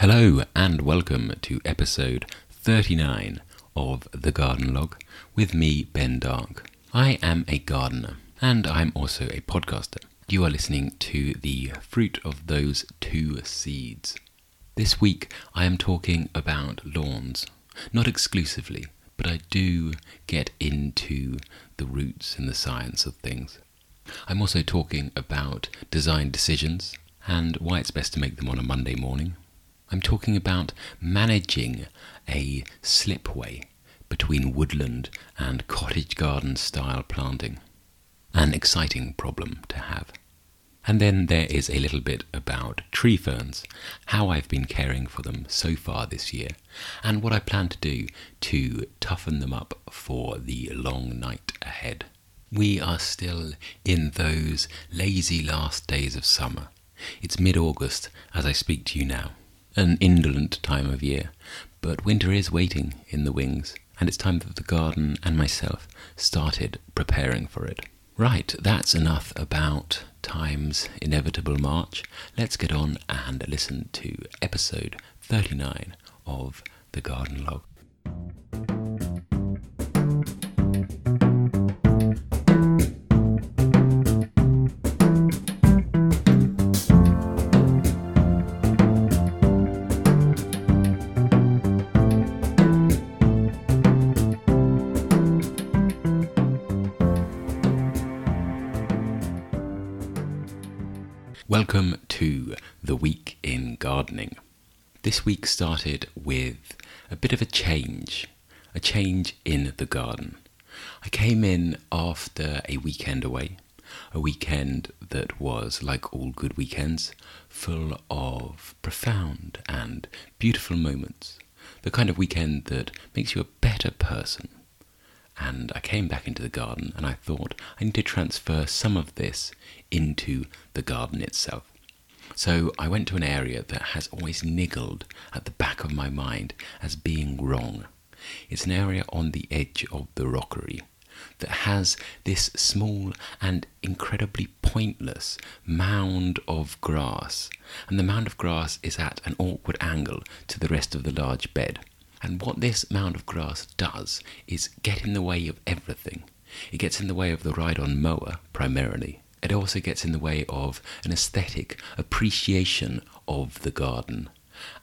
Hello, and welcome to episode 39 of The Garden Log with me, Ben Dark. I am a gardener, and I'm also a podcaster. You are listening to the fruit of those two seeds. This week, I am talking about lawns, not exclusively, but I do get into the roots and the science of things. I'm also talking about design decisions and why it's best to make them on a Monday morning. I'm talking about managing a slipway between woodland and cottage garden style planting. An exciting problem to have. And then there is a little bit about tree ferns, how I've been caring for them so far this year, and what I plan to do to toughen them up for the long night ahead. We are still in those lazy last days of summer. It's mid August as I speak to you now an indolent time of year, but winter is waiting in the wings, and it's time that the garden and myself started preparing for it. Right, that's enough about time's inevitable march. Let's get on and listen to episode 39 of The Garden Log. The week in gardening. This week started with a bit of a change, a change in the garden. I came in after a weekend away, a weekend that was, like all good weekends, full of profound and beautiful moments. The kind of weekend that makes you a better person, and I came back into the garden and I thought I need to transfer some of this into the garden itself. So I went to an area that has always niggled at the back of my mind as being wrong. It's an area on the edge of the rockery that has this small and incredibly pointless mound of grass, and the mound of grass is at an awkward angle to the rest of the large bed. And what this mound of grass does is get in the way of everything. It gets in the way of the ride on mower, primarily. It also gets in the way of an aesthetic appreciation of the garden.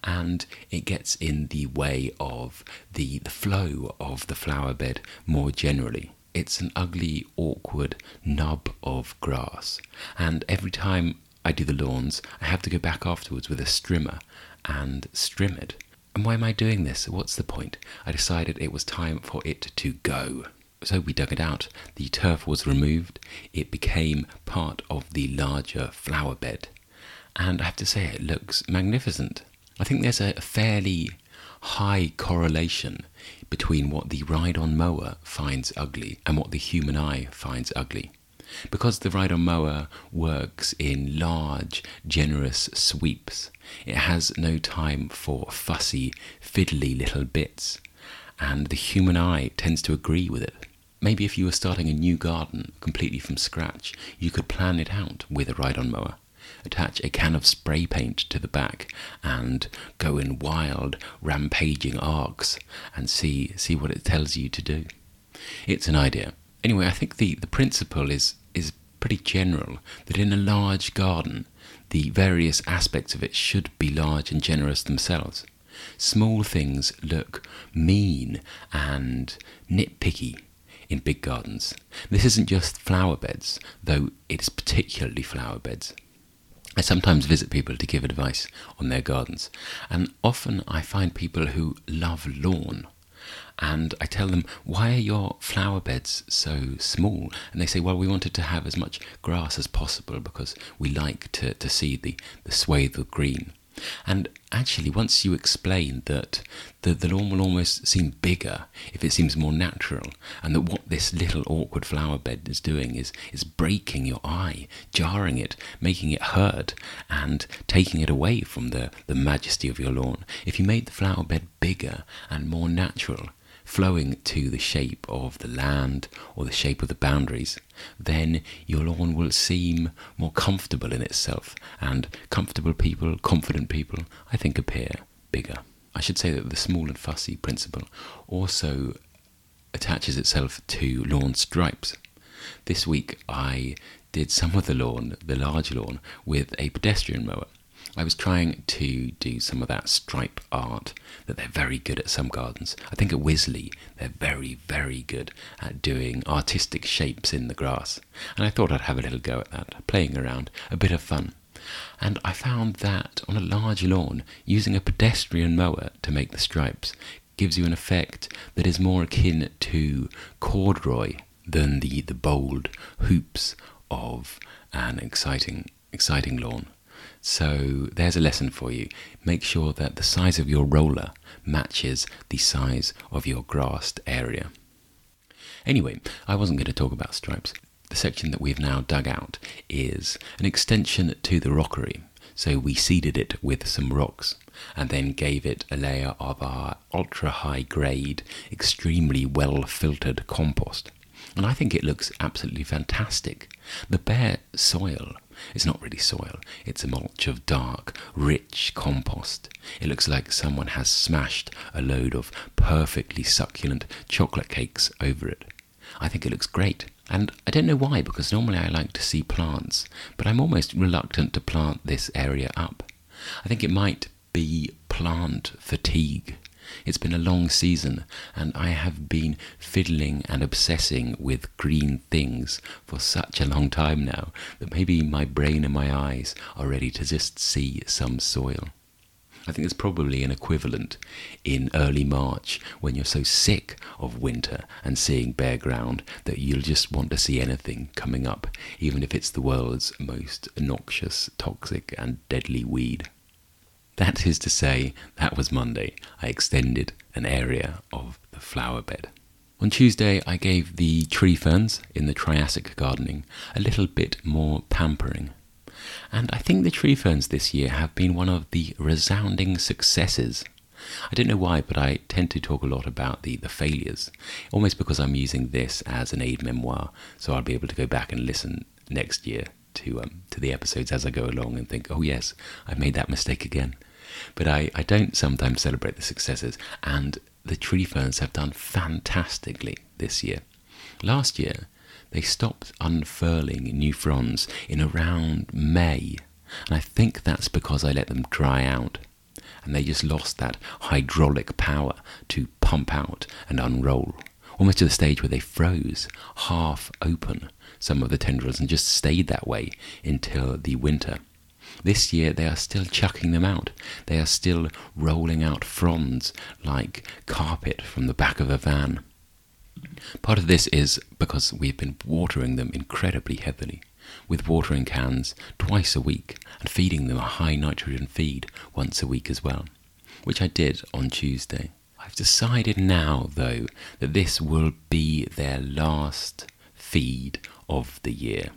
And it gets in the way of the, the flow of the flower bed more generally. It's an ugly, awkward nub of grass. And every time I do the lawns, I have to go back afterwards with a strimmer and strim it and why am I doing this? What's the point? I decided it was time for it to go. So we dug it out. The turf was removed. It became part of the larger flower bed. And I have to say, it looks magnificent. I think there's a fairly high correlation between what the ride on mower finds ugly and what the human eye finds ugly. Because the ride on mower works in large, generous sweeps, it has no time for fussy, fiddly little bits, and the human eye tends to agree with it. Maybe if you were starting a new garden completely from scratch, you could plan it out with a ride on mower. Attach a can of spray paint to the back and go in wild, rampaging arcs and see, see what it tells you to do. It's an idea. Anyway, I think the, the principle is is pretty general that in a large garden, the various aspects of it should be large and generous themselves. Small things look mean and nitpicky in big gardens. This isn't just flower beds, though it's particularly flower beds. I sometimes visit people to give advice on their gardens, and often I find people who love lawn and I tell them, why are your flower beds so small? And they say, well, we wanted to have as much grass as possible because we like to, to see the, the swathe of green. And actually, once you explain that the, the lawn will almost seem bigger if it seems more natural, and that what this little awkward flower bed is doing is, is breaking your eye, jarring it, making it hurt, and taking it away from the, the majesty of your lawn. If you made the flower bed bigger and more natural, flowing to the shape of the land or the shape of the boundaries, then your lawn will seem more comfortable in itself, and comfortable people, confident people, I think appear bigger. I should say that the small and fussy principle also attaches itself to lawn stripes. This week I did some of the lawn, the large lawn, with a pedestrian mower. I was trying to do some of that stripe art that they're very good at some gardens. I think at Wisley they're very, very good at doing artistic shapes in the grass. And I thought I'd have a little go at that, playing around, a bit of fun. And I found that on a large lawn, using a pedestrian mower to make the stripes gives you an effect that is more akin to corduroy than the, the bold hoops of an exciting exciting lawn. So there's a lesson for you. Make sure that the size of your roller matches the size of your grassed area. Anyway, I wasn't going to talk about stripes. The section that we've now dug out is an extension to the rockery. So we seeded it with some rocks and then gave it a layer of our ultra high grade, extremely well filtered compost. And I think it looks absolutely fantastic. The bare soil it's not really soil, it's a mulch of dark, rich compost. It looks like someone has smashed a load of perfectly succulent chocolate cakes over it. I think it looks great. And I don't know why, because normally I like to see plants, but I'm almost reluctant to plant this area up. I think it might be plant fatigue. It's been a long season, and I have been fiddling and obsessing with green things for such a long time now that maybe my brain and my eyes are ready to just see some soil. I think there's probably an equivalent in early March when you're so sick of winter and seeing bare ground that you'll just want to see anything coming up, even if it's the world's most noxious, toxic, and deadly weed. That is to say, that was Monday. I extended an area of the flower bed. On Tuesday, I gave the tree ferns in the Triassic gardening a little bit more pampering. And I think the tree ferns this year have been one of the resounding successes. I don't know why, but I tend to talk a lot about the, the failures, almost because I'm using this as an aid memoir, so I'll be able to go back and listen next year to um, to the episodes as I go along and think, oh yes, I made that mistake again. But I, I don't sometimes celebrate the successes, and the tree ferns have done fantastically this year. Last year, they stopped unfurling new fronds in around May, and I think that's because I let them dry out, and they just lost that hydraulic power to pump out and unroll, almost to the stage where they froze half open some of the tendrils and just stayed that way until the winter. This year they are still chucking them out. They are still rolling out fronds like carpet from the back of a van. Part of this is because we've been watering them incredibly heavily, with watering cans twice a week and feeding them a high nitrogen feed once a week as well, which I did on Tuesday. I've decided now, though, that this will be their last feed of the year.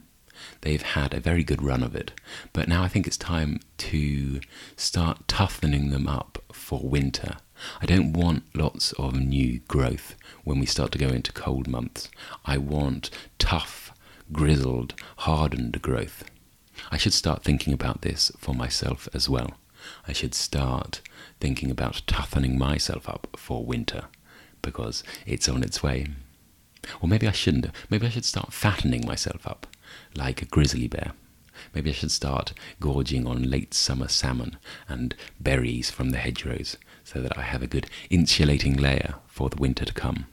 They've had a very good run of it, but now I think it's time to start toughening them up for winter. I don't want lots of new growth when we start to go into cold months. I want tough, grizzled, hardened growth. I should start thinking about this for myself as well. I should start thinking about toughening myself up for winter because it's on its way. Or maybe I shouldn't. Maybe I should start fattening myself up like a grizzly bear. Maybe I should start gorging on late summer salmon and berries from the hedgerows so that I have a good insulating layer for the winter to come.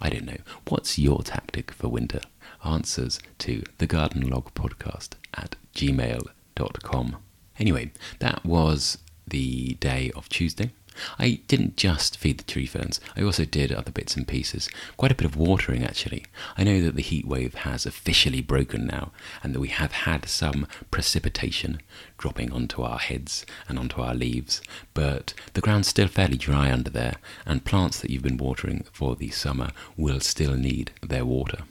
I don't know. What's your tactic for winter? Answers to the Garden Log podcast at gmail.com. Anyway, that was the day of Tuesday. I didn't just feed the tree ferns, I also did other bits and pieces. Quite a bit of watering, actually. I know that the heat wave has officially broken now, and that we have had some precipitation dropping onto our heads and onto our leaves, but the ground's still fairly dry under there, and plants that you've been watering for the summer will still need their water.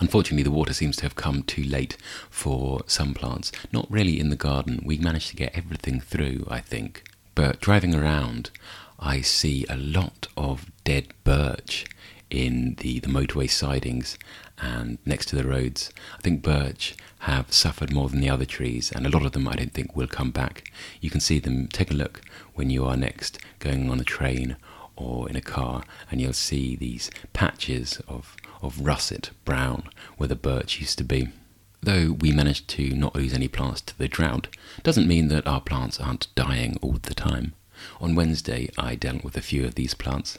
Unfortunately, the water seems to have come too late for some plants. Not really in the garden. We managed to get everything through, I think, But driving around, I see a lot of dead birch in the, the motorway sidings and next to the roads. I think birch have suffered more than the other trees, and a lot of them I don't think will come back. You can see them, take a look when you are next going on a train or in a car, and you'll see these patches of, of russet brown where the birch used to be. Though we managed to not lose any plants to the drought, doesn't mean that our plants aren't dying all the time. On Wednesday, I dealt with a few of these plants.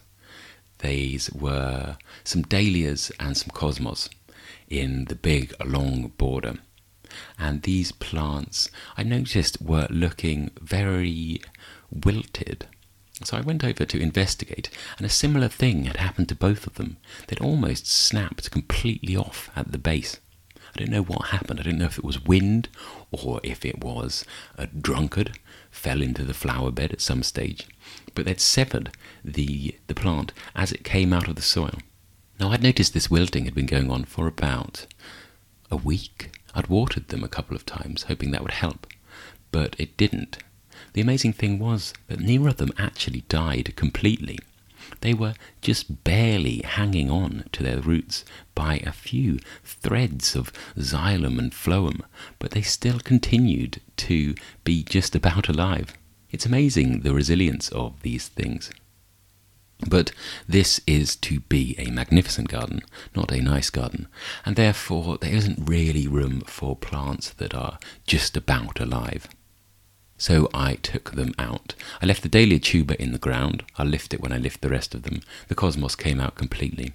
These were some dahlias and some cosmos in the big long border. And these plants, I noticed, were looking very wilted. So I went over to investigate, and a similar thing had happened to both of them. They'd almost snapped completely off at the base. I don't know what happened. I don't know if it was wind or if it was a drunkard fell into the flower bed at some stage. But they'd severed the, the plant as it came out of the soil. Now, I'd noticed this wilting had been going on for about a week. I'd watered them a couple of times, hoping that would help, but it didn't. The amazing thing was that neither of them actually died completely. They were just barely hanging on to their roots by a few threads of xylem and phloem, but they still continued to be just about alive. It's amazing the resilience of these things. But this is to be a magnificent garden, not a nice garden, and therefore there isn't really room for plants that are just about alive. So I took them out. I left the Dahlia tuber in the ground. I'll lift it when I lift the rest of them. The cosmos came out completely.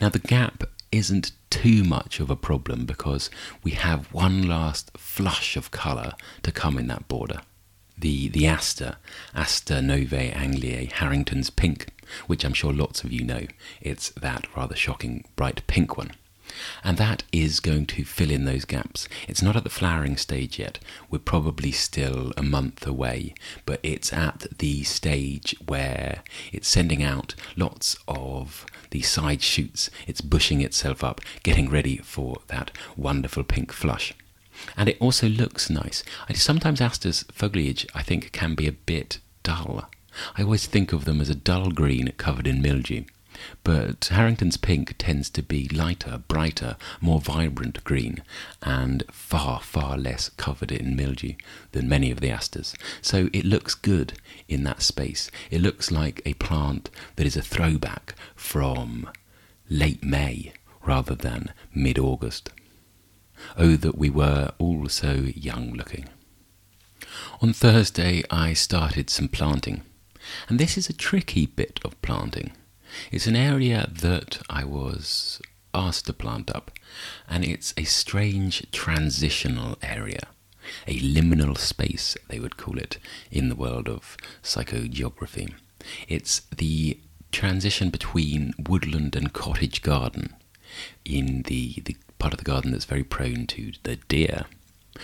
Now the gap isn't too much of a problem because we have one last flush of colour to come in that border. The, the Aster, Aster Novae Angliae, Harrington's pink, which I'm sure lots of you know. It's that rather shocking bright pink one. And that is going to fill in those gaps. It's not at the flowering stage yet. We're probably still a month away, but it's at the stage where it's sending out lots of the side shoots. It's bushing itself up, getting ready for that wonderful pink flush. And it also looks nice. I sometimes Aster's foliage, I think, can be a bit dull. I always think of them as a dull green covered in mildew. But Harrington's pink tends to be lighter, brighter, more vibrant green, and far, far less covered in mildew than many of the asters. So it looks good in that space. It looks like a plant that is a throwback from late May rather than mid August. Oh, that we were all so young looking. On Thursday, I started some planting, and this is a tricky bit of planting. It's an area that I was asked to plant up, and it's a strange transitional area, a liminal space, they would call it in the world of psychogeography. It's the transition between woodland and cottage garden in the, the part of the garden that's very prone to the deer,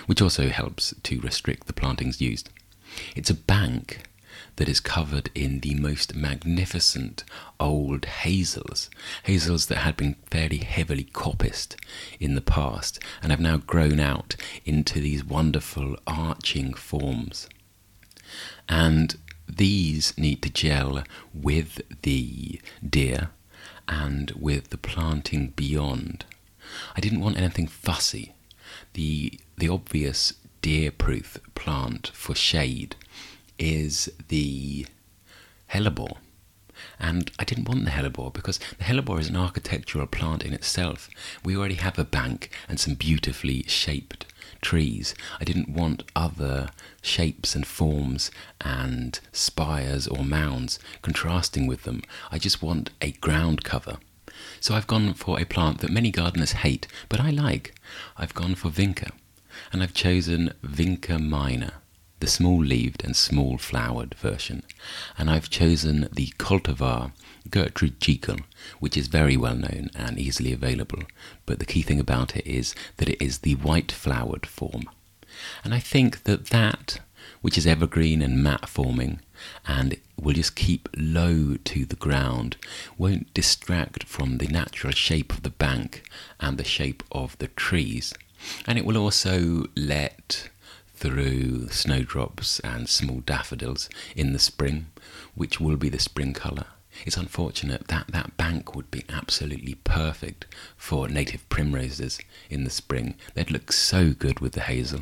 which also helps to restrict the plantings used. It's a bank that is covered in the most magnificent old hazels, hazels that had been fairly heavily coppiced in the past and have now grown out into these wonderful arching forms. And these need to gel with the deer and with the planting beyond. I didn't want anything fussy. The, the obvious deer proof plant for shade is the hellebore. And I didn't want the hellebore because the hellebore is an architectural plant in itself. We already have a bank and some beautifully shaped trees. I didn't want other shapes and forms and spires or mounds contrasting with them. I just want a ground cover. So I've gone for a plant that many gardeners hate, but I like. I've gone for vinca, and I've chosen Vinca minor the small leaved and small flowered version, and I've chosen the cultivar Gertrude Jekyll, which is very well known and easily available, but the key thing about it is that it is the white flowered form. And I think that that, which is evergreen and mat forming, and will just keep low to the ground, won't distract from the natural shape of the bank and the shape of the trees. And it will also let through snowdrops and small daffodils in the spring, which will be the spring colour. It's unfortunate that that bank would be absolutely perfect for native primroses in the spring. They'd look so good with the hazel,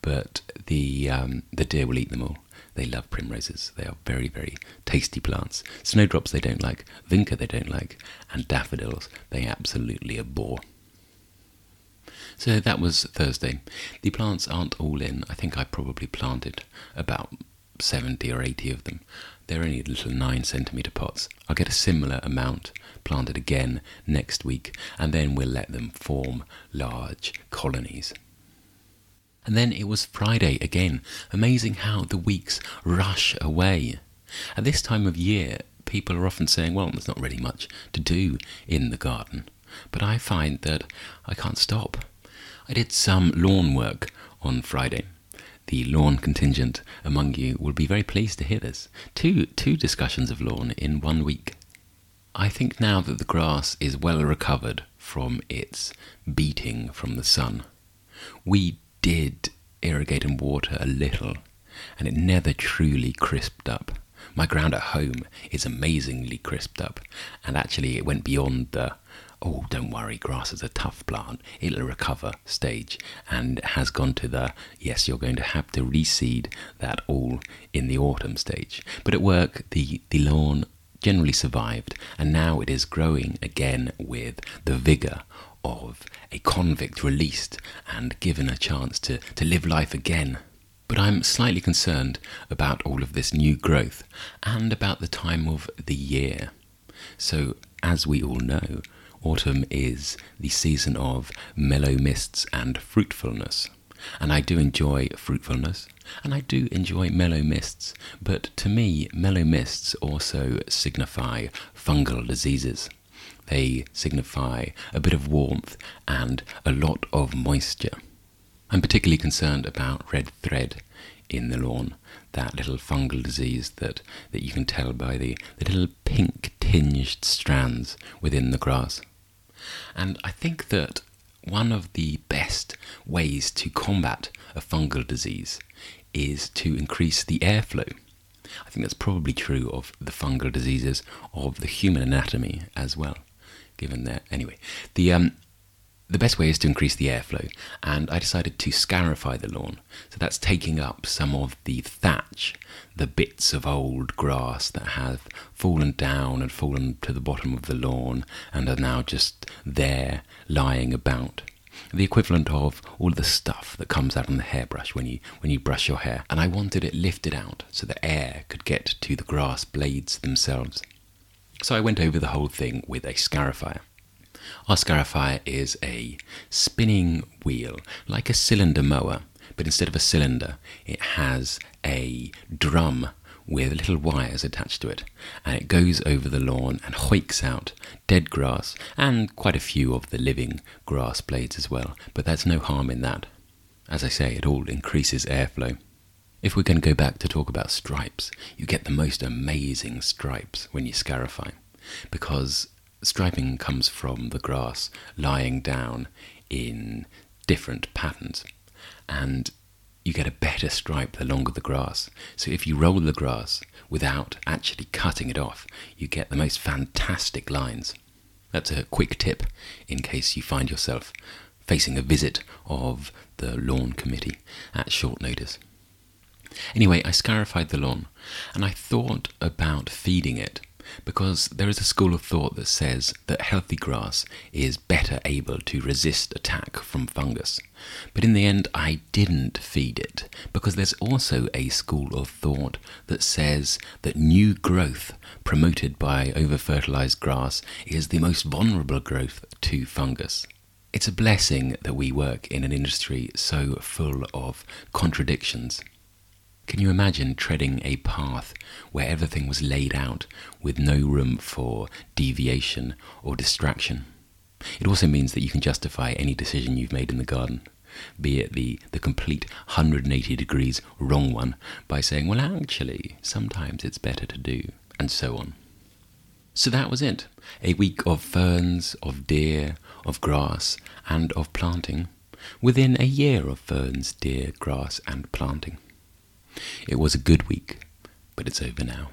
but the um, the deer will eat them all. They love primroses. They are very, very tasty plants. Snowdrops they don't like, vinca they don't like, and daffodils they absolutely abhor. So that was Thursday. The plants aren't all in. I think I probably planted about 70 or 80 of them. They're only little 9 centimetre pots. I'll get a similar amount planted again next week, and then we'll let them form large colonies. And then it was Friday again. Amazing how the weeks rush away. At this time of year, people are often saying, well, there's not really much to do in the garden. But I find that I can't stop. I did some lawn work on Friday. The lawn contingent among you will be very pleased to hear this. Two, two discussions of lawn in one week. I think now that the grass is well recovered from its beating from the sun, we did irrigate and water a little, and it never truly crisped up. My ground at home is amazingly crisped up, and actually it went beyond the oh, don't worry, grass is a tough plant, it'll recover stage, and has gone to the yes, you're going to have to reseed that all in the autumn stage. But at work, the, the lawn generally survived, and now it is growing again with the vigour of a convict released and given a chance to, to live life again. But I'm slightly concerned about all of this new growth and about the time of the year. So, as we all know, autumn is the season of mellow mists and fruitfulness. And I do enjoy fruitfulness, and I do enjoy mellow mists, but to me, mellow mists also signify fungal diseases. They signify a bit of warmth and a lot of moisture. I'm particularly concerned about red thread in the lawn, that little fungal disease that, that you can tell by the, the little pink tinged strands within the grass. And I think that one of the best ways to combat a fungal disease is to increase the airflow. I think that's probably true of the fungal diseases of the human anatomy as well, given that. Anyway, the um, the best way is to increase the airflow, and I decided to scarify the lawn. So that's taking up some of the thatch, the bits of old grass that have fallen down and fallen to the bottom of the lawn and are now just there lying about. The equivalent of all the stuff that comes out on the hairbrush when you when you brush your hair. And I wanted it lifted out so the air could get to the grass blades themselves. So I went over the whole thing with a scarifier. Our scarifier is a spinning wheel, like a cylinder mower, but instead of a cylinder, it has a drum with little wires attached to it, and it goes over the lawn and hoiks out dead grass and quite a few of the living grass blades as well. But there's no harm in that. As I say, it all increases airflow. If we're going to go back to talk about stripes, you get the most amazing stripes when you scarify, because striping comes from the grass lying down in different patterns. And you get a better stripe the longer the grass. So if you roll the grass without actually cutting it off, you get the most fantastic lines. That's a quick tip in case you find yourself facing a visit of the lawn committee at short notice. Anyway, I scarified the lawn and I thought about feeding it because there is a school of thought that says that healthy grass is better able to resist attack from fungus. But in the end, I didn't feed it because there's also a school of thought that says that new growth promoted by over fertilized grass is the most vulnerable growth to fungus. It's a blessing that we work in an industry so full of contradictions. Can you imagine treading a path where everything was laid out with no room for deviation or distraction? It also means that you can justify any decision you've made in the garden, be it the, the complete 180 degrees wrong one, by saying, well, actually, sometimes it's better to do, and so on. So that was it. A week of ferns, of deer, of grass, and of planting. within a year of ferns, deer, grass, and planting. It was a good week, but it's over now.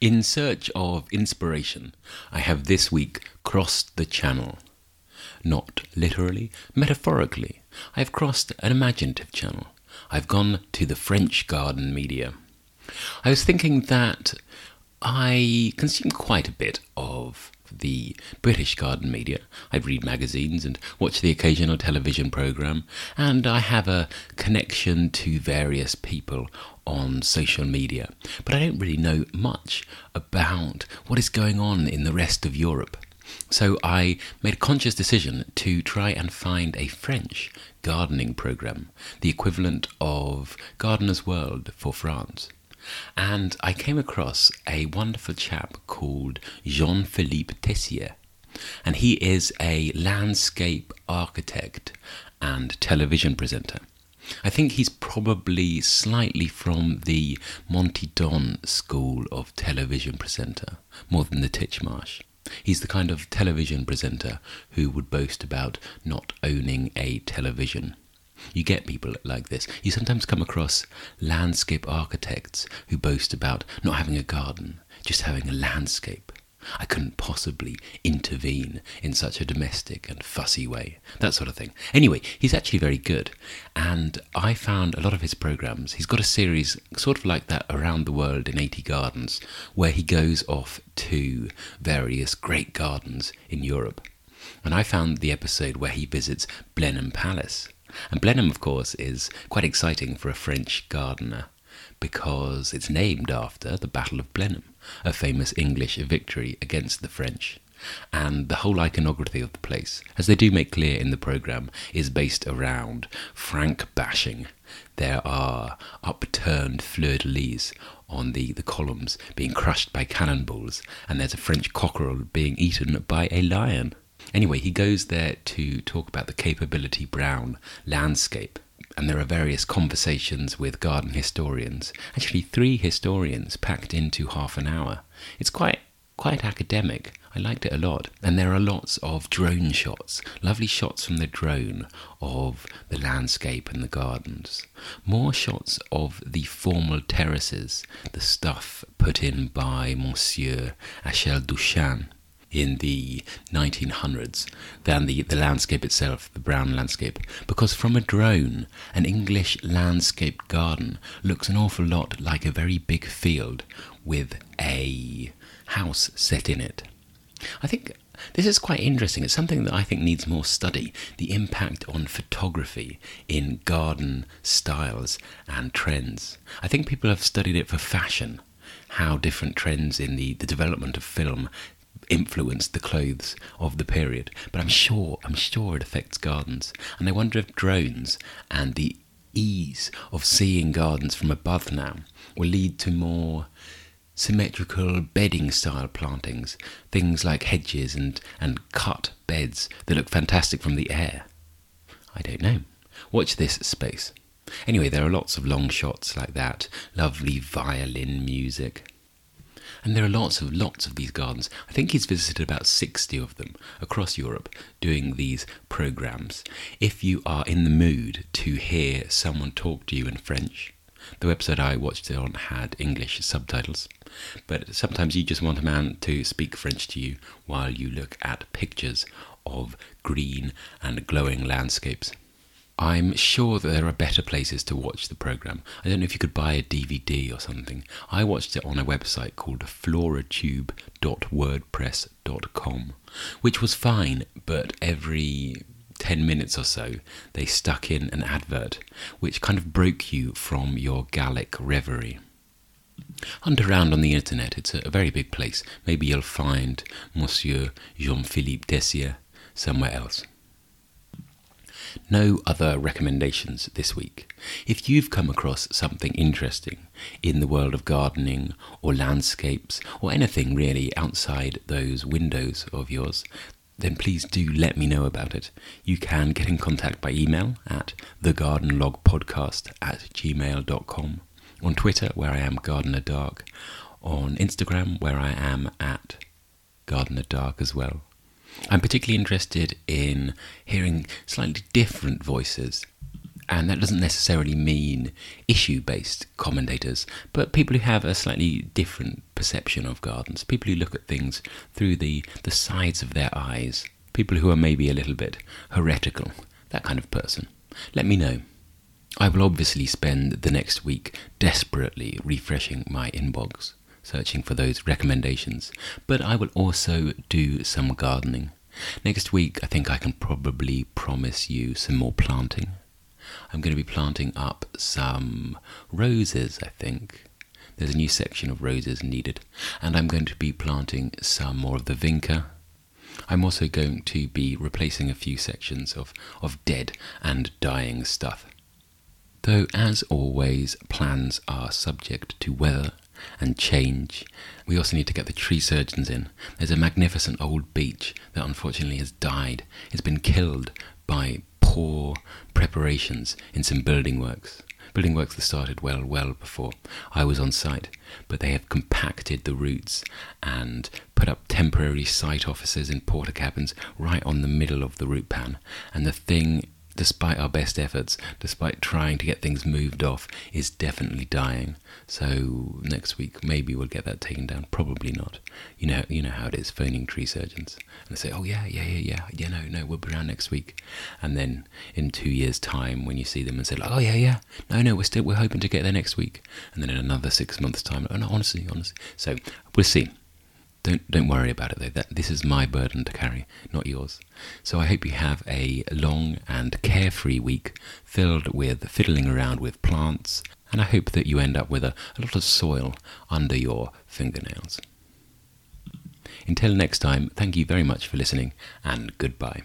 In search of inspiration, I have this week crossed the channel. Not literally, metaphorically. I have crossed an imaginative channel. I've gone to the French garden media. I was thinking that I consume quite a bit of the British garden media. I read magazines and watch the occasional television program, and I have a connection to various people on social media. But I don't really know much about what is going on in the rest of Europe. So I made a conscious decision to try and find a French gardening program, the equivalent of Gardener's World for France. And I came across a wonderful chap called Jean Philippe Teyssier. And he is a landscape architect and television presenter. I think he's probably slightly from the Monty Don school of television presenter, more than the Titchmarsh. He's the kind of television presenter who would boast about not owning a television. You get people like this. You sometimes come across landscape architects who boast about not having a garden, just having a landscape. I couldn't possibly intervene in such a domestic and fussy way, that sort of thing. Anyway, he's actually very good, and I found a lot of his programs. He's got a series sort of like that around the world in 80 gardens, where he goes off to various great gardens in Europe. And I found the episode where he visits Blenheim Palace. And Blenheim, of course, is quite exciting for a French gardener because it's named after the Battle of Blenheim, a famous English victory against the French. And the whole iconography of the place, as they do make clear in the programme, is based around Frank bashing. There are upturned fleur de lis on the, the columns being crushed by cannonballs, and there's a French cockerel being eaten by a lion. Anyway, he goes there to talk about the Capability Brown landscape. And there are various conversations with garden historians. Actually, three historians packed into half an hour. It's quite quite academic. I liked it a lot. And there are lots of drone shots, lovely shots from the drone of the landscape and the gardens. More shots of the formal terraces, the stuff put in by Monsieur Achille Duchêne in the 1900s than the, the landscape itself, the brown landscape. Because from a drone, an English landscape garden looks an awful lot like a very big field with a house set in it. I think this is quite interesting. It's something that I think needs more study the impact on photography in garden styles and trends. I think people have studied it for fashion, how different trends in the, the development of film influenced the clothes of the period. But I'm sure, I'm sure it affects gardens. And I wonder if drones and the ease of seeing gardens from above now will lead to more symmetrical bedding style plantings, things like hedges and, and cut beds that look fantastic from the air. I don't know. Watch this space. Anyway, there are lots of long shots like that, lovely violin music. And there are lots of lots of these gardens. I think he's visited about 60 of them across Europe doing these programs. If you are in the mood to hear someone talk to you in French, the website I watched it on had English subtitles. But sometimes you just want a man to speak French to you while you look at pictures of green and glowing landscapes. I'm sure that there are better places to watch the program. I don't know if you could buy a DVD or something. I watched it on a website called floratube.wordpress.com, which was fine, but every 10 minutes or so, they stuck in an advert which kind of broke you from your Gallic reverie. Hunt around on the internet, it's a, very big place. Maybe you'll find Monsieur Jean Philippe Teyssier somewhere else. No other recommendations this week. If you've come across something interesting in the world of gardening or landscapes or anything really outside those windows of yours, then please do let me know about it. You can get in contact by email at thegardenlogpodcast at gmail.com, on Twitter, where I am Gardener Dark, on Instagram, where I am at Gardener Dark as well. I'm particularly interested in hearing slightly different voices. And that doesn't necessarily mean issue based commentators, but people who have a slightly different perception of gardens, people who look at things through the, the sides of their eyes, people who are maybe a little bit heretical, that kind of person. Let me know. I will obviously spend the next week desperately refreshing my inbox searching for those recommendations, but I will also do some gardening. Next week, I think I can probably promise you some more planting. I'm going to be planting up some roses, I think. There's a new section of roses needed, and I'm going to be planting some more of the vinca. I'm also going to be replacing a few sections of, of dead and dying stuff. Though, as always, plans are subject to weather and change. We also need to get the tree surgeons in. There's a magnificent old beech that unfortunately has died. It's been killed by poor preparations in some building works. Building works that started well, well before I was on site, but they have compacted the roots and put up temporary site offices in Portakabins right on the middle of the root pan. And the thing despite our best efforts, despite trying to get things moved off, is definitely dying. So next week maybe we'll get that taken down. Probably not. You know, you know how it is phoning tree surgeons, and they say, "Oh yeah, yeah, yeah, yeah, yeah, no, no, we'll be around next week." And then in two years' time, when you see them and say, like, "Oh yeah, yeah, no, no, we're still we're hoping to get there next week," and then in another six months' time, oh no, honestly, honestly. So we'll see. Don't don't worry about it though. That this is my burden to carry, not yours. So I hope you have a long and carefree week filled with fiddling around with plants, and I hope that you end up with a, a lot of soil under your fingernails. Until next time, thank you very much for listening, and goodbye.